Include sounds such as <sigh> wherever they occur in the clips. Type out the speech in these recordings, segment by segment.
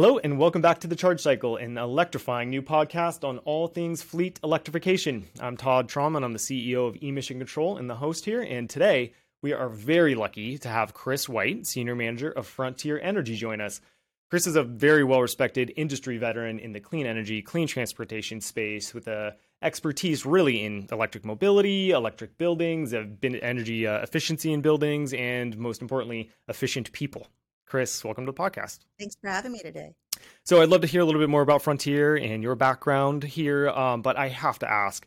Hello, and welcome back to the Charge Cycle, an electrifying new podcast on all things fleet electrification. I'm Todd Traum, and I'm the CEO of e-Mission Control and the host here. And today, we are very lucky to have Chris White, Senior Manager of Frontier Energy, join us. Chris is a very well respected industry veteran in the clean energy, clean transportation space with a expertise really in electric mobility, electric buildings, energy uh, efficiency in buildings, and most importantly, efficient people. Chris, welcome to the podcast. Thanks for having me today. So, I'd love to hear a little bit more about Frontier and your background here, um, but I have to ask,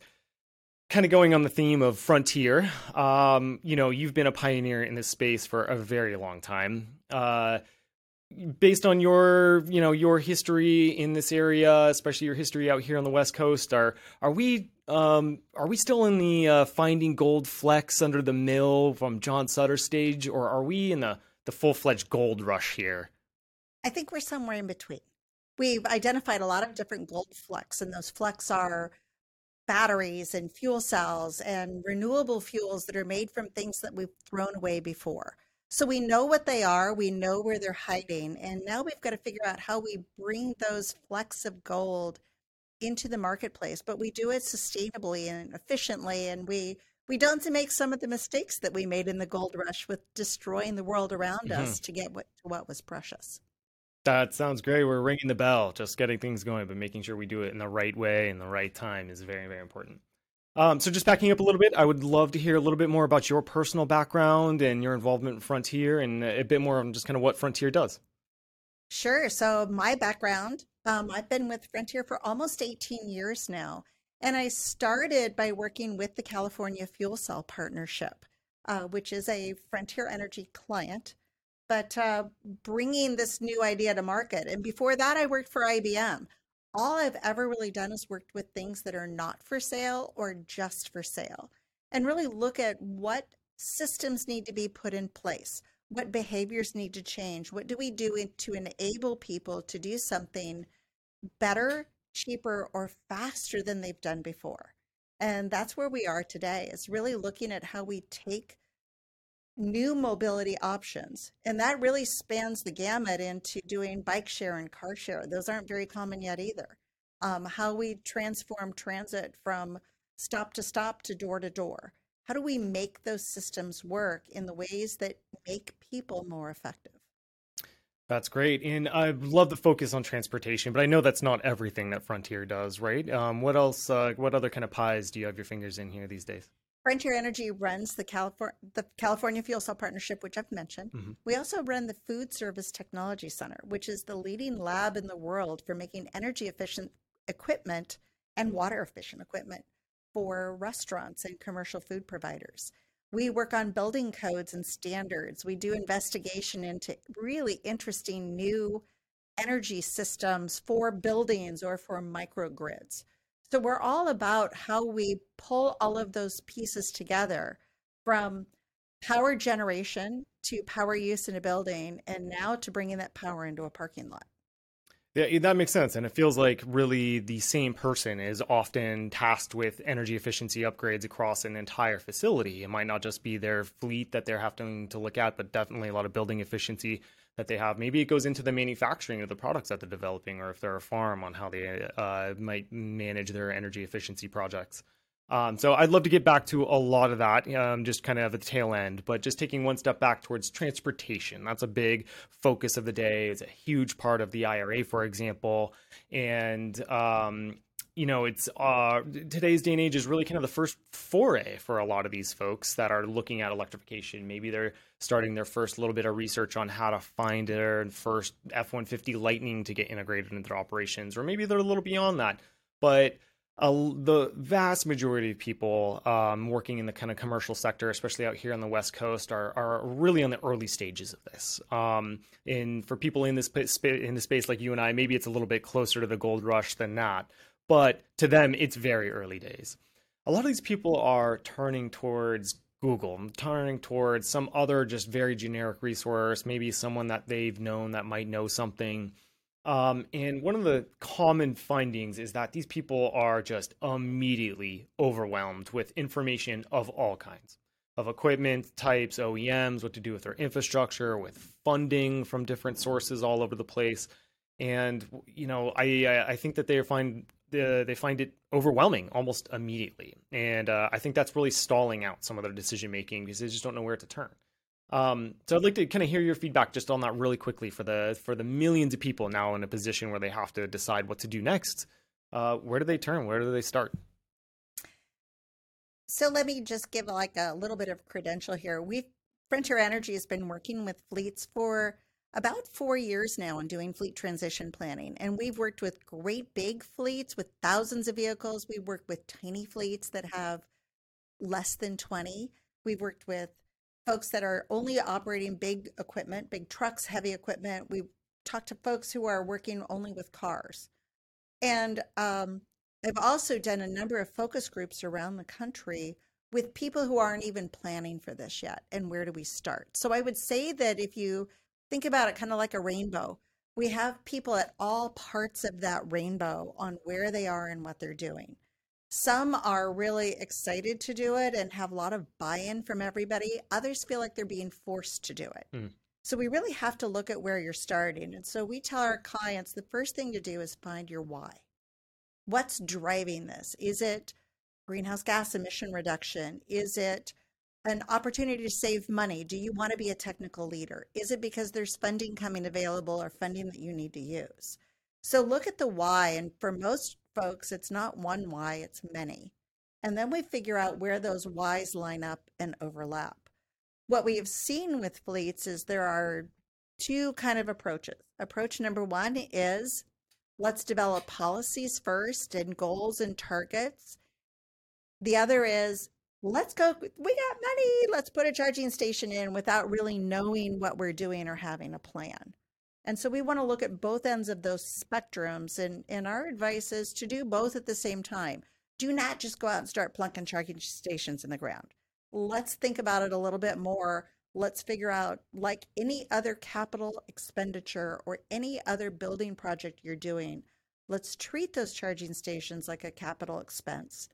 kind of going on the theme of Frontier, um, you know, you've been a pioneer in this space for a very long time. Uh, based on your you know your history in this area especially your history out here on the west coast are are we um, are we still in the uh, finding gold flecks under the mill from john sutter stage or are we in the the full-fledged gold rush here. I think we're somewhere in between. We've identified a lot of different gold flecks and those flecks are batteries and fuel cells and renewable fuels that are made from things that we've thrown away before. So we know what they are, we know where they're hiding, and now we've got to figure out how we bring those flecks of gold into the marketplace, but we do it sustainably and efficiently and we we don't make some of the mistakes that we made in the gold rush with destroying the world around mm-hmm. us to get what what was precious. That sounds great. We're ringing the bell, just getting things going, but making sure we do it in the right way and the right time is very, very important. Um, so just backing up a little bit, I would love to hear a little bit more about your personal background and your involvement in Frontier and a bit more on just kind of what Frontier does. Sure. So my background, um, I've been with Frontier for almost 18 years now. And I started by working with the California Fuel Cell Partnership, uh, which is a Frontier Energy client, but uh, bringing this new idea to market. And before that, I worked for IBM all I've ever really done is worked with things that are not for sale or just for sale and really look at what systems need to be put in place, what behaviors need to change, what do we do to enable people to do something better, cheaper, or faster than they've done before. And that's where we are today, is really looking at how we take new mobility options. And that really spans the gamut into doing bike share and car share. Those aren't very common yet either. Um, how we transform transit from stop to stop to door to door. How do we make those systems work in the ways that make people more effective? That's great. And I love the focus on transportation, but I know that's not everything that Frontier does, right? Um, what else, uh, what other kind of pies do you have your fingers in here these days? Frontier Energy runs the California the California Fuel Cell Partnership, which I've mentioned. Mm-hmm. We also run the Food Service Technology Center, which is the leading lab in the world for making energy efficient equipment and water efficient equipment for restaurants and commercial food providers. We work on building codes and standards. We do investigation into really interesting new energy systems for buildings or for microgrids. So we're all about how we pull all of those pieces together from power generation to power use in a building and now to bringing that power into a parking lot. Yeah, that makes sense. And it feels like really the same person is often tasked with energy efficiency upgrades across an entire facility. It might not just be their fleet that they're having to look at, but definitely a lot of building efficiency that they have. Maybe it goes into the manufacturing of the products that they're developing, or if they're a farm on how they uh, might manage their energy efficiency projects. Um, so I'd love to get back to a lot of that, um, just kind of at the tail end, but just taking one step back towards transportation. That's a big focus of the day. It's a huge part of the IRA, for example, and um, you know, it's uh, today's day and age is really kind of the first foray for a lot of these folks that are looking at electrification. Maybe they're starting their first little bit of research on how to find their first F 150 Lightning to get integrated into their operations, or maybe they're a little beyond that. But the vast majority of people um, working in the kind of commercial sector, especially out here on the West Coast, are are really on the early stages of this. Um, and for people in this in the space like you and I, maybe it's a little bit closer to the gold rush than not but to them, it's very early days. A lot of these people are turning towards Google, turning towards some other just very generic resource, maybe someone that they've known that might know something. Um, and one of the common findings is that these people are just immediately overwhelmed with information of all kinds of equipment types, OEMs, what to do with their infrastructure, with funding from different sources all over the place. and you know I I think that they find the, they find it overwhelming almost immediately, and uh, I think that's really stalling out some of their decision making because they just don't know where to turn. Um, so I'd like to kind of hear your feedback just on that really quickly for the for the millions of people now in a position where they have to decide what to do next. Uh, where do they turn? Where do they start? So let me just give like a little bit of credential here. We've Frontier Energy has been working with fleets for about four years now on doing fleet transition planning. And we've worked with great big fleets with thousands of vehicles. We've worked with tiny fleets that have less than 20. We've worked with folks that are only operating big equipment, big trucks, heavy equipment. We've talked to folks who are working only with cars. And um, I've also done a number of focus groups around the country with people who aren't even planning for this yet. And where do we start? So I would say that if you think about it kind of like a rainbow, we have people at all parts of that rainbow on where they are and what they're doing. Some are really excited to do it and have a lot of buy in from everybody. Others feel like they're being forced to do it. Mm. So we really have to look at where you're starting. And so we tell our clients the first thing to do is find your why. What's driving this? Is it greenhouse gas emission reduction? Is it an opportunity to save money? Do you want to be a technical leader? Is it because there's funding coming available or funding that you need to use? So look at the why. And for most folks, it's not one why, it's many. And then we figure out where those whys line up and overlap. What we have seen with fleets is there are two kind of approaches. Approach number one is let's develop policies first and goals and targets. The other is let's go we got money let's put a charging station in without really knowing what we're doing or having a plan and so we want to look at both ends of those spectrums and and our advice is to do both at the same time do not just go out and start plunking charging stations in the ground let's think about it a little bit more let's figure out like any other capital expenditure or any other building project you're doing let's treat those charging stations like a capital expense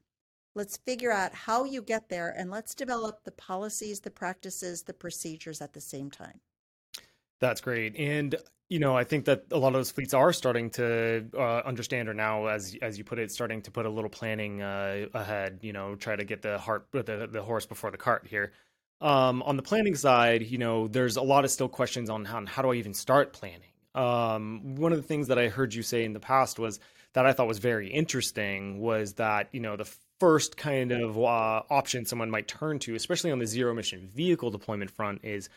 Let's figure out how you get there and let's develop the policies, the practices, the procedures at the same time. That's great. And you know, I think that a lot of those fleets are starting to uh, understand, or now, as as you put it, starting to put a little planning uh, ahead. You know, try to get the heart, the the horse before the cart here. Um, on the planning side, you know, there's a lot of still questions on how how do I even start planning. Um, one of the things that I heard you say in the past was that I thought was very interesting was that you know the first kind of uh, option someone might turn to, especially on the zero emission vehicle deployment front, is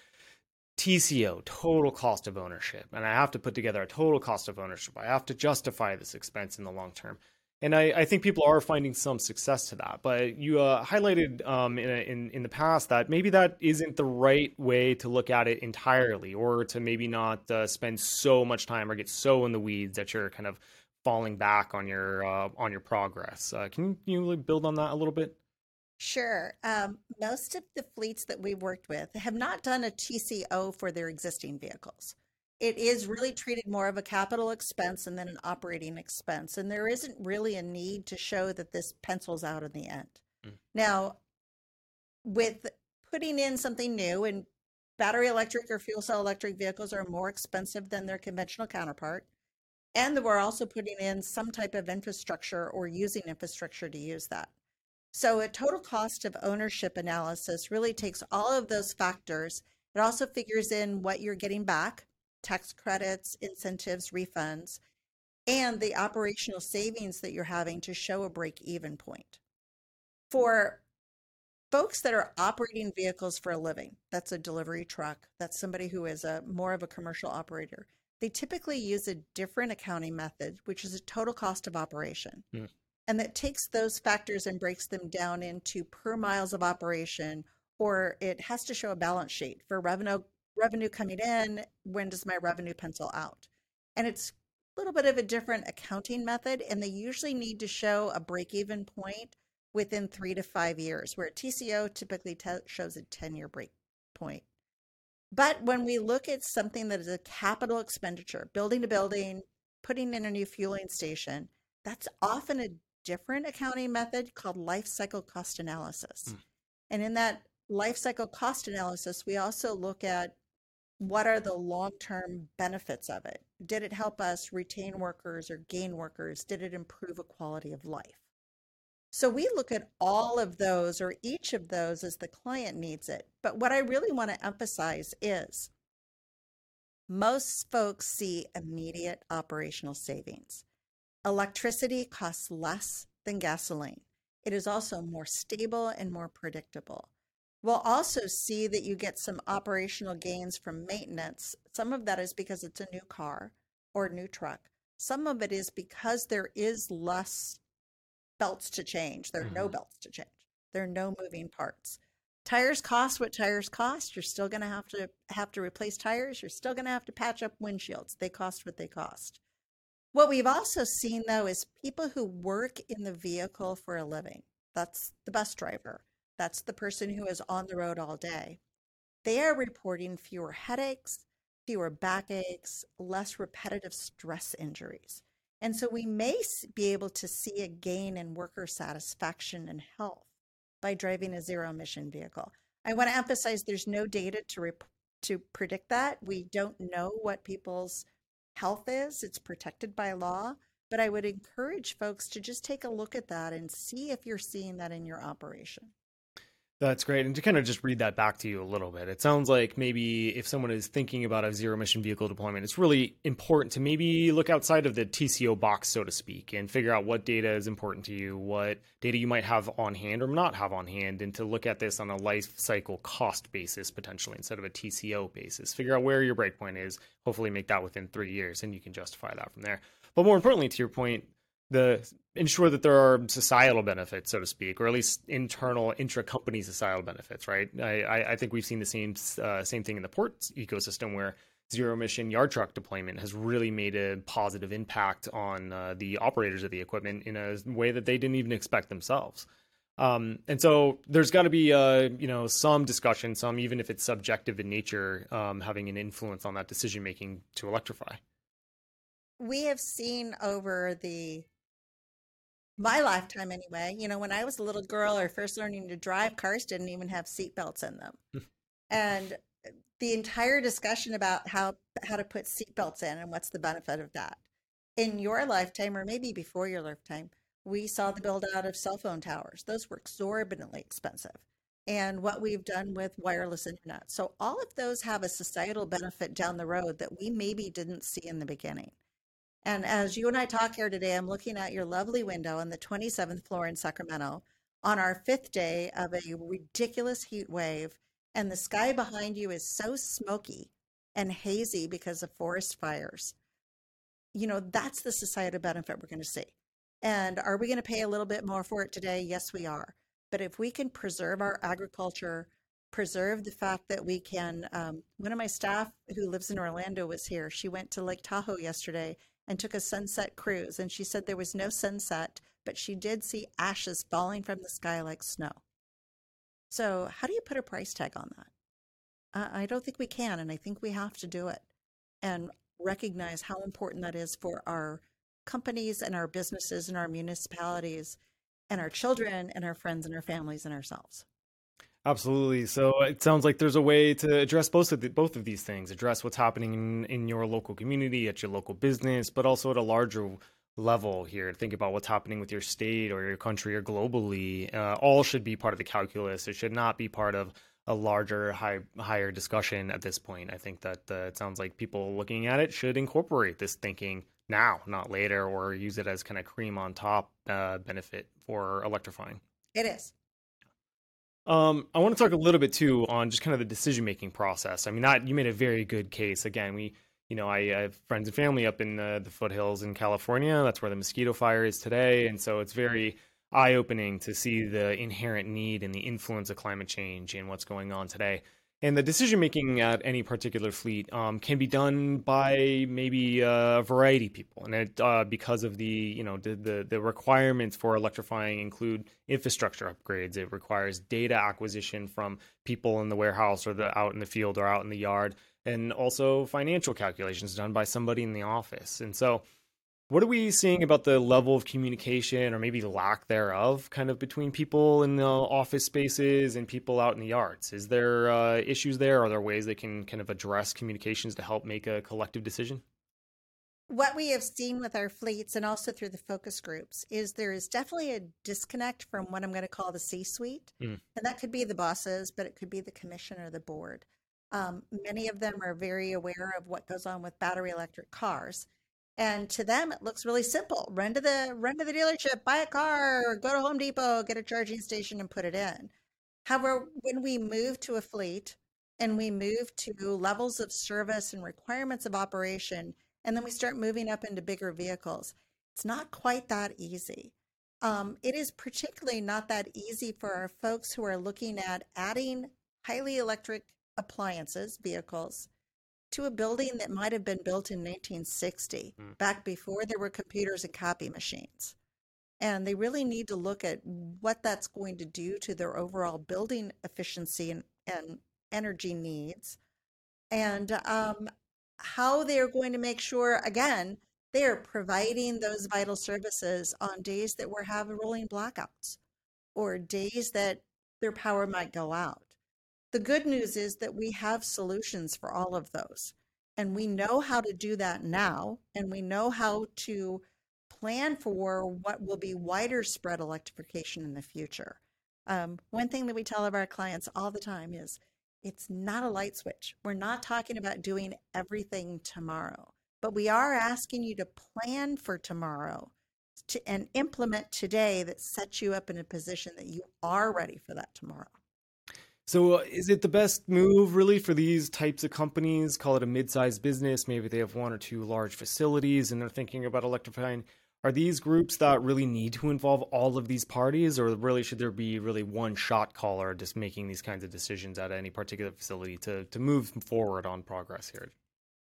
TCO, total cost of ownership. And I have to put together a total cost of ownership. I have to justify this expense in the long term. And I, I think people are finding some success to that. But you uh, highlighted um, in, in, in the past that maybe that isn't the right way to look at it entirely, or to maybe not uh, spend so much time or get so in the weeds that you're kind of falling back on your uh, on your progress. Uh, can you build on that a little bit? Sure. Um, most of the fleets that we've worked with have not done a TCO for their existing vehicles. It is really treated more of a capital expense and then an operating expense. And there isn't really a need to show that this pencils out in the end. Mm. Now, with putting in something new and battery electric or fuel cell electric vehicles are more expensive than their conventional counterpart, and we're also putting in some type of infrastructure or using infrastructure to use that. So a total cost of ownership analysis really takes all of those factors. It also figures in what you're getting back, tax credits, incentives, refunds, and the operational savings that you're having to show a break even point. For folks that are operating vehicles for a living, that's a delivery truck, that's somebody who is a more of a commercial operator they typically use a different accounting method, which is a total cost of operation. Mm. And that takes those factors and breaks them down into per miles of operation, or it has to show a balance sheet for revenue revenue coming in. When does my revenue pencil out? And it's a little bit of a different accounting method, and they usually need to show a break even point within three to five years, where TCO typically t- shows a 10 year break point. But when we look at something that is a capital expenditure, building a building, putting in a new fueling station, that's often a different accounting method called life cycle cost analysis. Mm. And in that life cycle cost analysis, we also look at what are the long term benefits of it? Did it help us retain workers or gain workers? Did it improve a quality of life? So we look at all of those or each of those as the client needs it. But what I really want to emphasize is most folks see immediate operational savings. Electricity costs less than gasoline. It is also more stable and more predictable. We'll also see that you get some operational gains from maintenance. Some of that is because it's a new car or a new truck. Some of it is because there is less belts to change. There are mm-hmm. no belts to change. There are no moving parts. Tires cost what tires cost. You're still going to have to have to replace tires. You're still going to have to patch up windshields. They cost what they cost. What we've also seen though is people who work in the vehicle for a living. That's the bus driver that's the person who is on the road all day. They are reporting fewer headaches, fewer backaches, less repetitive stress injuries. And so we may be able to see a gain in worker satisfaction and health by driving a zero emission vehicle. I want to emphasize there's no data to rep- to predict that. We don't know what people's health is. It's protected by law, but I would encourage folks to just take a look at that and see if you're seeing that in your operation. That's great. And to kind of just read that back to you a little bit, it sounds like maybe if someone is thinking about a zero emission vehicle deployment, it's really important to maybe look outside of the TCO box, so to speak, and figure out what data is important to you, what data you might have on hand or not have on hand, and to look at this on a life cycle cost basis potentially instead of a TCO basis. Figure out where your breakpoint is, hopefully make that within three years, and you can justify that from there. But more importantly, to your point, the ensure that there are societal benefits, so to speak, or at least internal intra-company societal benefits, right? I, I think we've seen the same uh, same thing in the ports ecosystem where zero emission yard truck deployment has really made a positive impact on uh, the operators of the equipment in a way that they didn't even expect themselves. Um, and so there's got to be, uh, you know, some discussion, some even if it's subjective in nature, um, having an influence on that decision making to electrify. We have seen over the my lifetime anyway. You know, when I was a little girl or first learning to drive, cars didn't even have seatbelts in them. <laughs> and uh, the entire discussion about how how to put seatbelts in and what's the benefit of that. In your lifetime, or maybe before your lifetime, we saw the build out of cell phone towers. Those were exorbitantly expensive. And what we've done with wireless internet. So all of those have a societal benefit down the road that we maybe didn't see in the beginning. And as you and I talk here today, I'm looking at your lovely window on the 27th floor in Sacramento on our fifth day of a ridiculous heat wave. And the sky behind you is so smoky and hazy because of forest fires. You know, that's the societal benefit we're going to see. And are we going to pay a little bit more for it today? Yes, we are. But if we can preserve our agriculture, preserve the fact that we can, um, one of my staff who lives in Orlando was here. She went to Lake Tahoe yesterday and took a sunset cruise. And she said there was no sunset, but she did see ashes falling from the sky like snow. So, how do you put a price tag on that? I don't think we can, and I think we have to do it and recognize how important that is for our companies and our businesses and our municipalities and our children and our friends and our families and ourselves. Absolutely. So it sounds like there's a way to address both of the, both of these things. Address what's happening in, in your local community, at your local business, but also at a larger level here. Think about what's happening with your state or your country or globally. Uh, all should be part of the calculus. It should not be part of a larger, high, higher discussion at this point. I think that uh, it sounds like people looking at it should incorporate this thinking now, not later, or use it as kind of cream on top uh, benefit for electrifying. It is. Um, I want to talk a little bit too on just kind of the decision making process. I mean, that you made a very good case. Again, we, you know, I, I have friends and family up in the, the foothills in California. That's where the mosquito fire is today, and so it's very eye opening to see the inherent need and the influence of climate change and what's going on today and the decision making at any particular fleet um, can be done by maybe a variety of people. And it, uh, because of the you know the, the, the requirements for electrifying include infrastructure upgrades. It requires data acquisition from people in the warehouse or the out in the field or out in the yard. And also financial calculations done by somebody in the office. And so What are we seeing about the level of communication or maybe lack thereof kind of between people in the office spaces and people out in the yards? Is there uh, issues there? Are there ways they can kind of address communications to help make a collective decision? What we have seen with our fleets and also through the focus groups is there is definitely a disconnect from what I'm going to call the C suite. Mm. And that could be the bosses, but it could be the commission or the board. Um, many of them are very aware of what goes on with battery electric cars and to them, it looks really simple. Run to the run to the dealership, buy a car, go to Home Depot, get a charging station, and put it in. However, when we move to a fleet and we move to levels of service and requirements of operation, and then we start moving up into bigger vehicles, it's not quite that easy. Um, it is particularly not that easy for our folks who are looking at adding highly electric appliances, vehicles, to a building that might have been built in 1960, mm. back before there were computers and copy machines. And they really need to look at what that's going to do to their overall building efficiency and, and energy needs, and um, how they're going to make sure, again, they're providing those vital services on days that we're having rolling blackouts or days that their power might go out. The good news is that we have solutions for all of those. And we know how to do that now. And we know how to plan for what will be wider spread electrification in the future. Um, one thing that we tell of our clients all the time is it's not a light switch. We're not talking about doing everything tomorrow, but we are asking you to plan for tomorrow to, and implement today that sets you up in a position that you are ready for that tomorrow. So, uh, is it the best move really for these types of companies? Call it a mid-sized business. Maybe they have one or two large facilities and they're thinking about electrifying. Are these groups that really need to involve all of these parties, or really should there be really one shot caller just making these kinds of decisions at any particular facility to to move forward on progress here?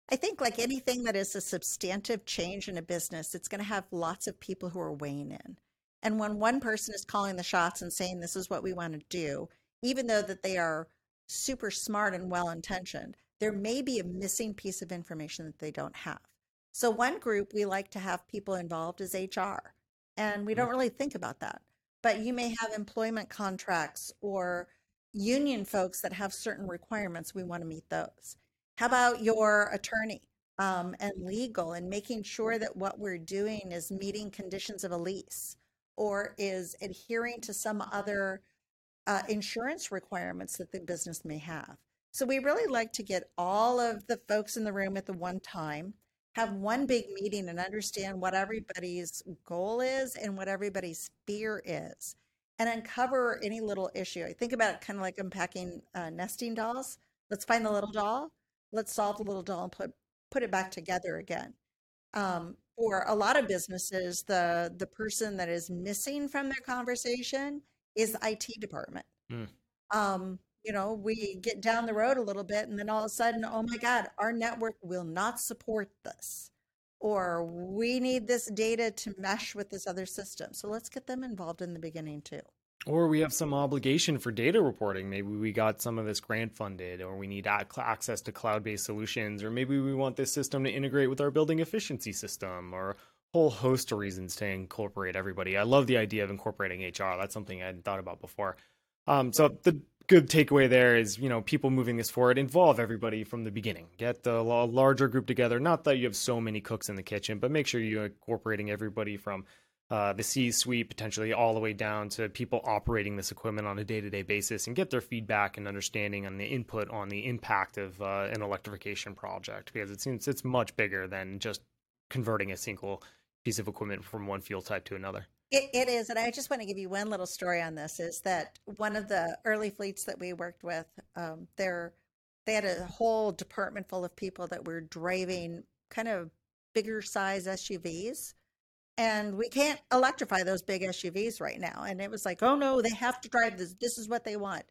I think, like anything that is a substantive change in a business, it's going to have lots of people who are weighing in. And when one person is calling the shots and saying, This is what we want to do, even though that they are super smart and well intentioned, there may be a missing piece of information that they don't have. So one group we like to have people involved is HR. And we don't mm. really think about that. But you may have employment contracts or union folks that have certain requirements. We want to meet those. How about your attorney um, and legal and making sure that what we're doing is meeting conditions of a lease or is adhering to some other uh, insurance requirements that the business may have. So we really like to get all of the folks in the room at the one time, have one big meeting and understand what everybody's goal is and what everybody's fear is and uncover any little issue. I think about it kind of like unpacking uh, nesting dolls. Let's find the little doll. Let's solve the little doll and put put it back together again. Um, for a lot of businesses, the the person that is missing from their conversation is the IT department. Mm. Um, you know, we get down the road a little bit and then all of a sudden, oh my God, our network will not support this. Or we need this data to mesh with this other system. So let's get them involved in the beginning too. Or we have some obligation for data reporting. Maybe we got some of this grant funded, or we need access to cloud based solutions, or maybe we want this system to integrate with our building efficiency system, or whole host of reasons to incorporate everybody. I love the idea of incorporating HR. That's something I hadn't thought about before. Um, so the good takeaway there is, you know, people moving this forward involve everybody from the beginning. Get the larger group together. Not that you have so many cooks in the kitchen, but make sure you're incorporating everybody from uh, the C-suite potentially all the way down to people operating this equipment on a day-to-day basis and get their feedback and understanding and the input on the impact of uh, an electrification project because it seems it's much bigger than just converting a single piece of equipment from one fuel type to another. It, it is. And I just want to give you one little story on this is that one of the early fleets that we worked with, um, they had a whole department full of people that were driving kind of bigger size SUVs. And we can't electrify those big SUVs right now. And it was like, oh no, they have to drive this. This is what they want.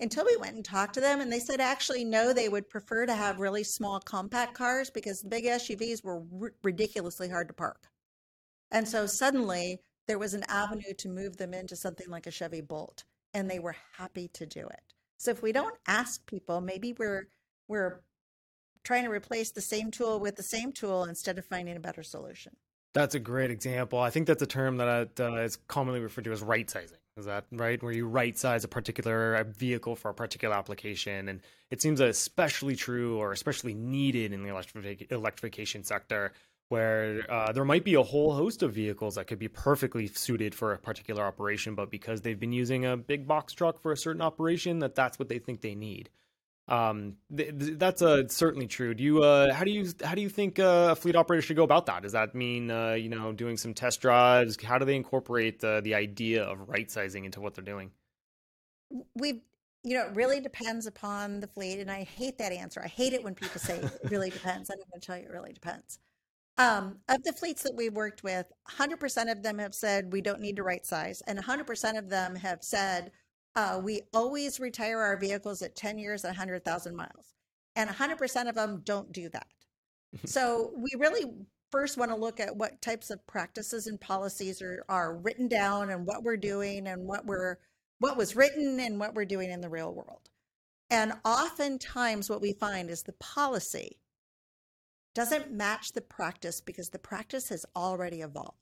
Until we went and talked to them, and they said actually, no, they would prefer to have really small compact cars because the big SUVs were r- ridiculously hard to park. And so suddenly there was an avenue to move them into something like a Chevy Bolt, and they were happy to do it. So if we don't ask people, maybe we're we're trying to replace the same tool with the same tool instead of finding a better solution. That's a great example. I think that's a term that uh, is commonly referred to as right sizing. Is that right? Where you right size a particular vehicle for a particular application. And it seems especially true or especially needed in the electrific- electrification sector, where uh, there might be a whole host of vehicles that could be perfectly suited for a particular operation, but because they've been using a big box truck for a certain operation, that that's what they think they need. Um, th- th- that's uh, certainly true. Do you uh, how do you how do you think uh, a fleet operator should go about that? Does that mean uh, you know doing some test drives? How do they incorporate the the idea of right sizing into what they're doing? We you know it really depends upon the fleet, and I hate that answer. I hate it when people say it really depends. I'm going to tell you it really depends. Um, of the fleets that we've worked with, 100% of them have said we don't need to right size, and 100% of them have said uh, we always retire our vehicles at 10 years, and 100,000 miles. And 100% of them don't do that. <laughs> so we really first want to look at what types of practices and policies are, are written down and what we're doing and what we're what was written and what we're doing in the real world. And oftentimes what we find is the policy doesn't match the practice because the practice has already evolved.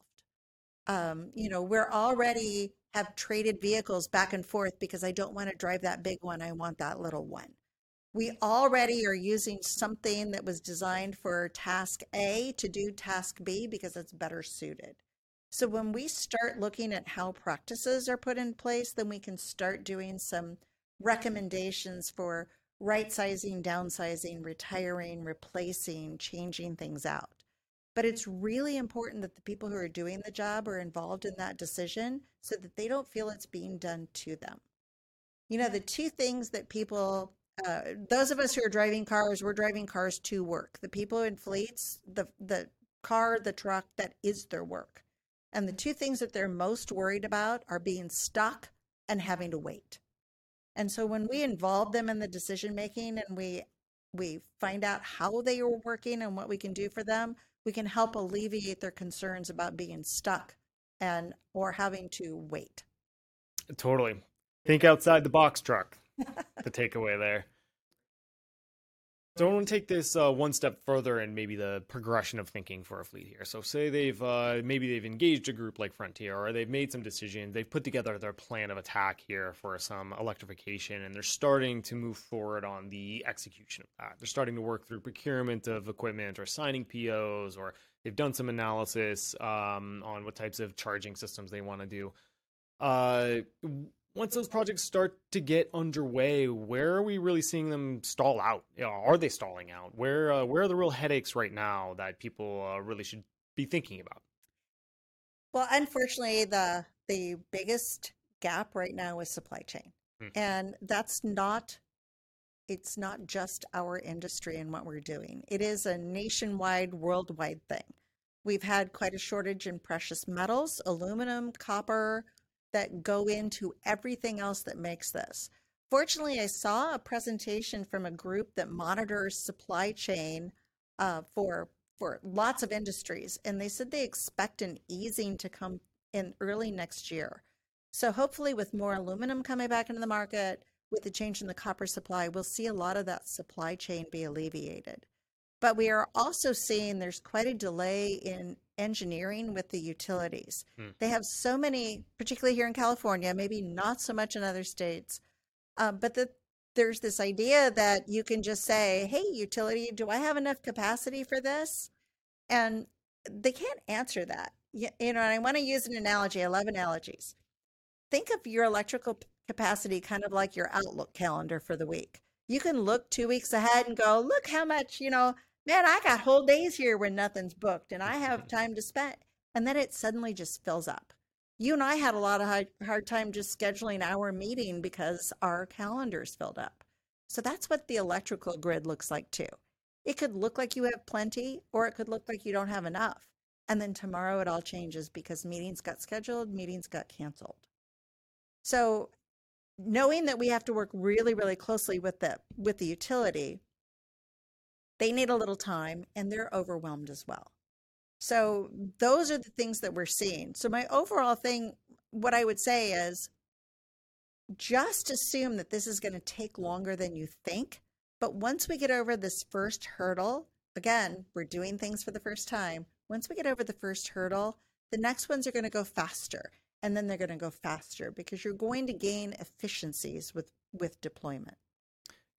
Um, you know, we're already have traded vehicles back and forth because I don't want to drive that big one. I want that little one. We already are using something that was designed for task A to do task B because it's better suited. So when we start looking at how practices are put in place, then we can start doing some recommendations for right sizing, downsizing, retiring, replacing, changing things out. But it's really important that the people who are doing the job are involved in that decision so that they don't feel it's being done to them. You know, the two things that people, uh, those of us who are driving cars, we're driving cars to work. The people in fleets, the, the car, the truck, that is their work. And the two things that they're most worried about are being stuck and having to wait. And so when we involve them in the decision making and we we find out how they are working and what we can do for them, we can help alleviate their concerns about being stuck and or having to wait. Totally. Think outside the box truck. the takeaway there. So I want to take this uh, one step further and maybe the progression of thinking for a fleet here. So say they've uh, maybe they've engaged a group like Frontier, or they've made some decisions. They've put together their plan of attack here for some electrification, and they're starting to move forward on the execution of that. They're starting to work through procurement of equipment, or signing POs, or they've done some analysis um, on what types of charging systems they want to do. Uh, once those projects start to get underway, where are we really seeing them stall out? You know, are they stalling out? Where uh, where are the real headaches right now that people uh, really should be thinking about? Well, unfortunately, the the biggest gap right now is supply chain, hmm. and that's not it's not just our industry and what we're doing. It is a nationwide, worldwide thing. We've had quite a shortage in precious metals, aluminum, copper, that go into everything else that makes this. Fortunately, I saw a presentation from a group that monitors supply chain uh, for for lots of industries, and they said they expect an easing to come in early next year. So hopefully, with more aluminum coming back into the market, with the change in the copper supply, we'll see a lot of that supply chain be alleviated. But we are also seeing there's quite a delay in engineering with the utilities. Hmm. They have so many, particularly here in California, maybe not so much in other states, uh, but the, there's this idea that you can just say, hey, utility, do I have enough capacity for this? And they can't answer that. You, you know, and I want to use an analogy. I love analogies. Think of your electrical capacity kind of like your Outlook calendar for the week. You can look two weeks ahead and go, look how much, you know, man, I got whole days here when nothing's booked and I have <laughs> time to spend. And then it suddenly just fills up. You and I had a lot of hard, hard time just scheduling our meeting because our calendars filled up. So that's what the electrical grid looks like too. It could look like you have plenty, or it could look like you don't have enough. And then tomorrow it all changes because meetings got scheduled, meetings got canceled. So knowing that we have to work really, really closely with the with the utility they need a little time and they're overwhelmed as well. So those are the things that we're seeing. So my overall thing, what I would say is just assume that this is going to take longer than you think. But once we get over this first hurdle, again, we're doing things for the first time. once we get over the first hurdle, the next ones are going to go faster and then they're going to go faster because you're going to gain efficiencies with with deployment.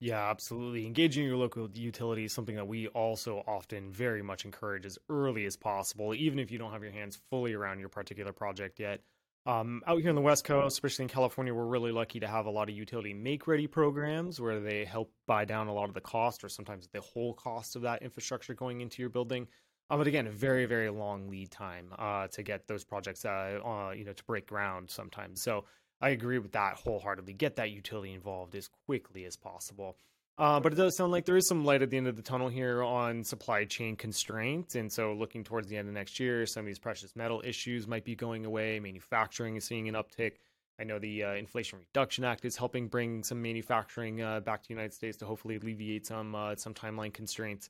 Yeah, absolutely. Engaging your local utility is something that we also often very much encourage as early as possible, even if you don't have your hands fully around your particular project yet. Um, out here on the West Coast, especially in California, we're really lucky to have a lot of utility make ready programs where they help buy down a lot of the cost or sometimes the whole cost of that infrastructure going into your building. Um, but again, a very, very long lead time uh, to get those projects, uh, uh, you know, to break ground sometimes. So I agree with that wholeheartedly. Get that utility involved as quickly as possible. Uh, but it does sound like there is some light at the end of the tunnel here on supply chain constraints. And so, looking towards the end of next year, some of these precious metal issues might be going away. Manufacturing is seeing an uptick. I know the uh, Inflation Reduction Act is helping bring some manufacturing uh, back to the United States to hopefully alleviate some uh, some timeline constraints.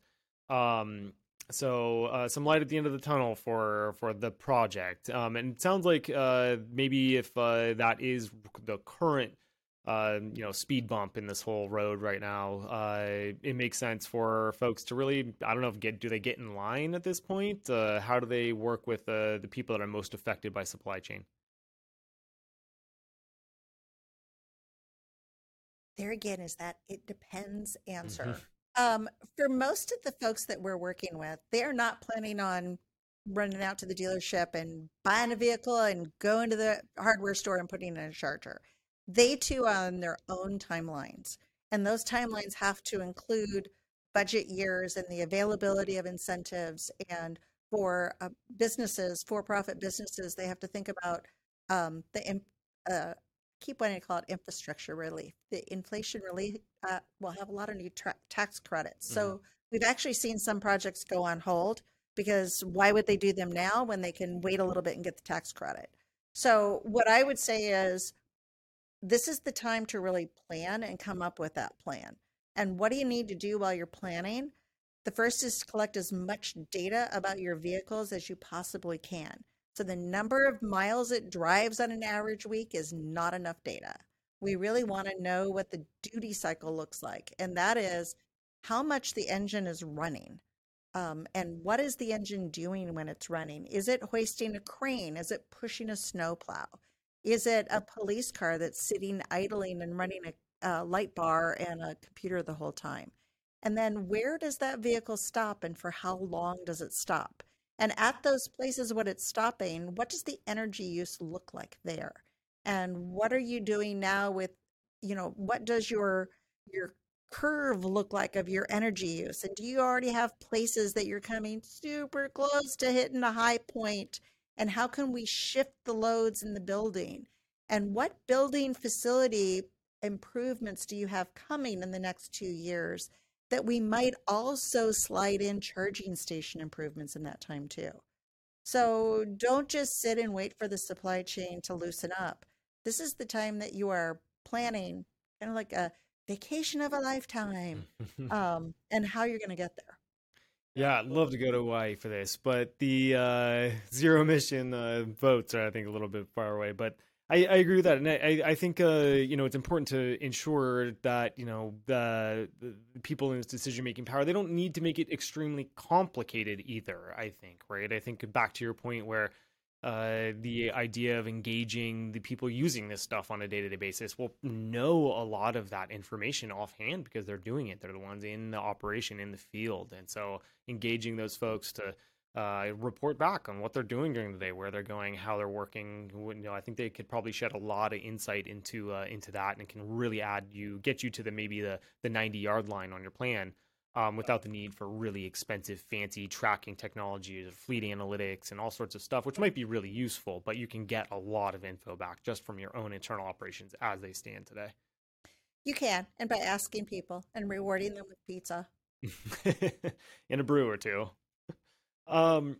Um, so uh, some light at the end of the tunnel for for the project. Um, and it sounds like uh, maybe if uh, that is the current uh, you know speed bump in this whole road right now uh, it makes sense for folks to really i don't know if get do they get in line at this point? Uh, how do they work with the people that are most affected by supply chain? There again is that it depends answer. mm-hmm. Um, for most of the folks that we're working with, they're not planning on running out to the dealership and buying a vehicle and going to the hardware store and putting in a charger. They too are on their own timelines. And those timelines have to include budget years and the availability of incentives. And for uh, businesses, for profit businesses, they have to think about um, the uh, keep wanting to call it infrastructure relief. The inflation relief uh, will have a lot of new tra- tax credits. Mm-hmm. So we've actually seen some projects go on hold because why would they do them now when they can wait a little bit and get the tax credit? So what I would say is this is the time to really plan and come up with that plan. And what do you need to do while you're planning? The first is to collect as much data about your vehicles as you possibly can. So the number of miles it drives on an average week is not enough data. We really want to know what the duty cycle looks like, and that is how much the engine is running. Um, and what is the engine doing when it's running? Is it hoisting a crane? Is it pushing a snowplow? Is it a police car that's sitting idling and running a, a light bar and a computer the whole time? And then where does that vehicle stop and for how long does it stop? And at those places when it's stopping, what does the energy use look like there? And what are you doing now with, you know, what does your your curve look like of your energy use? And do you already have places that you're coming super close to hitting a high point? And how can we shift the loads in the building? And what building facility improvements do you have coming in the next two years that we might also slide in charging station improvements in that time too. So don't just sit and wait for the supply chain to loosen up. This is the time that you are planning kind of like a vacation of a lifetime <laughs> um, and how you're going to get there. Yeah, I'd love to go to Hawaii for this, but the uh, <laughs> zero emission uh, boats are, I think, a little bit far away. But I, I agree with that, and I, I think uh, you know it's important to ensure that you know the, the people in this decision making power they don't need to make it extremely complicated either. I think right. I think back to your point where uh, the idea of engaging the people using this stuff on a day to day basis will know a lot of that information offhand because they're doing it. They're the ones in the operation in the field, and so engaging those folks to uh, report back on what they're doing during the day, where they're going, how they're working. You know, I think they could probably shed a lot of insight into uh, into that, and can really add you, get you to the maybe the the ninety yard line on your plan, um, without the need for really expensive, fancy tracking technology, fleet analytics, and all sorts of stuff, which might be really useful. But you can get a lot of info back just from your own internal operations as they stand today. You can, and by asking people and rewarding them with pizza, <laughs> and a brew or two. Um,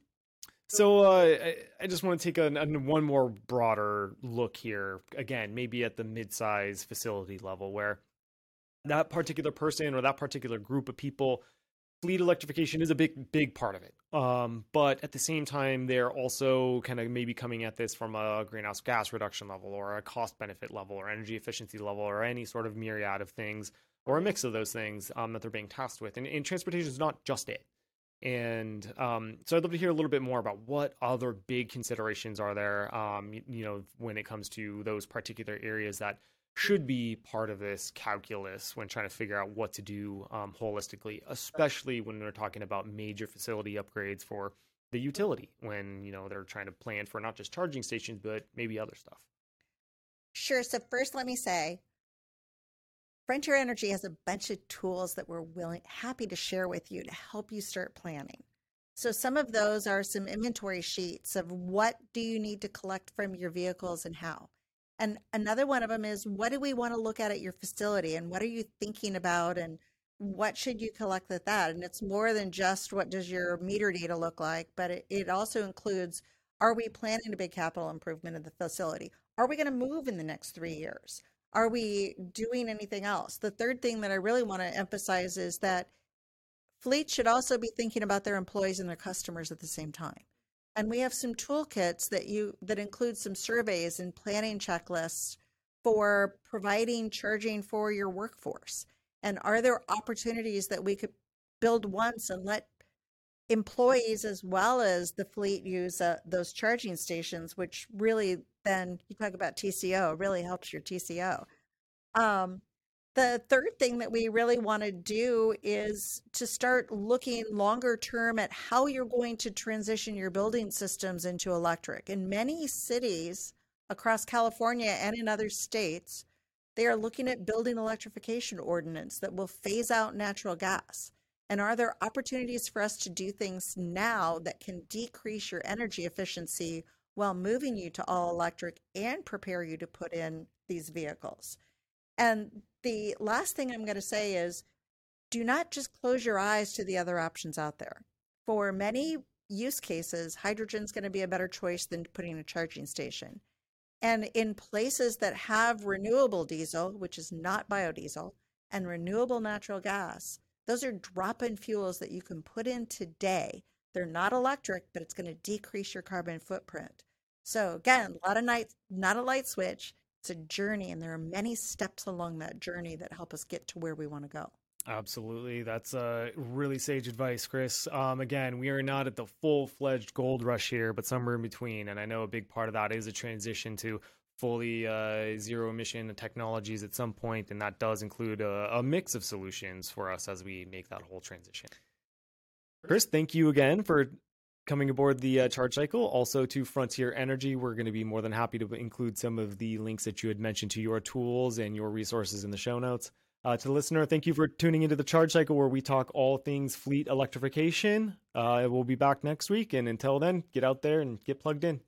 so uh, I, I, just want to take a, a, one more broader look here. Again, maybe at the mid-size facility level, where that particular person or that particular group of people, fleet electrification is a big, big part of it. Um, but at the same time, they're also kind of maybe coming at this from a greenhouse gas reduction level, or a cost benefit level, or energy efficiency level, or any sort of myriad of things, or a mix of those things um, that they're being tasked with. And, and transportation is not just it And um, so I'd love to hear a little bit more about what other big considerations are there, um, you, you know, when it comes to those particular areas that should be part of this calculus when trying to figure out what to do um, holistically, especially when we're talking about major facility upgrades for the utility when you know they're trying to plan for not just charging stations but maybe other stuff. Sure. So first, let me say, Frontier Energy has a bunch of tools that we're willing, happy to share with you to help you start planning. So some of those are some inventory sheets of what do you need to collect from your vehicles and how. And another one of them is what do we want to look at at your facility and what are you thinking about and what should you collect with that? And it's more than just what does your meter data look like, but it, it also includes are we planning a big capital improvement of the facility? Are we going to move in the next three years? Are we doing anything else? The third thing that I really want to emphasize is that fleets should also be thinking about their employees and their customers at the same time. And we have some toolkits that you that include some surveys and planning checklists for providing charging for your workforce. And are there opportunities that we could build once and let employees as well as the fleet use uh, those charging stations, which really then you talk about TCO really helps your TCO. Um, the third thing that we really want to do is to start looking longer term at how you're going to transition your building systems into electric. In many cities across California and in other states, they are looking at building electrification ordinance that will phase out natural gas. And are there opportunities for us to do things now that can decrease your energy efficiency while moving you to all electric and prepare you to put in these vehicles? And the last thing I'm going to say is do not just close your eyes to the other options out there. For many use cases, hydrogen is going to be a better choice than putting a charging station. And in places that have renewable diesel, which is not biodiesel, and renewable natural gas, those are drop in fuels that you can put in today. They're not electric, but it's going to decrease your carbon footprint. So, again, a lot of night, not a light switch. It's a journey, and there are many steps along that journey that help us get to where we want to go. Absolutely. That's uh, really sage advice, Chris. Um, again, we are not at the full fledged gold rush here, but somewhere in between. And I know a big part of that is a transition to fully uh, zero emission technologies at some point, and that does include a, a, mix of solutions for us as we make that whole transition. Chris, thank you again for coming aboard the uh, charge cycle. Also to Frontier Energy, we're going to be more than happy to include some of the links that you had mentioned to your tools and your resources in the show notes. Uh, to the listener, thank you for tuning into the charge cycle where we talk all things fleet electrification. Uh, we'll be back next week. And until then, get out there and get plugged in.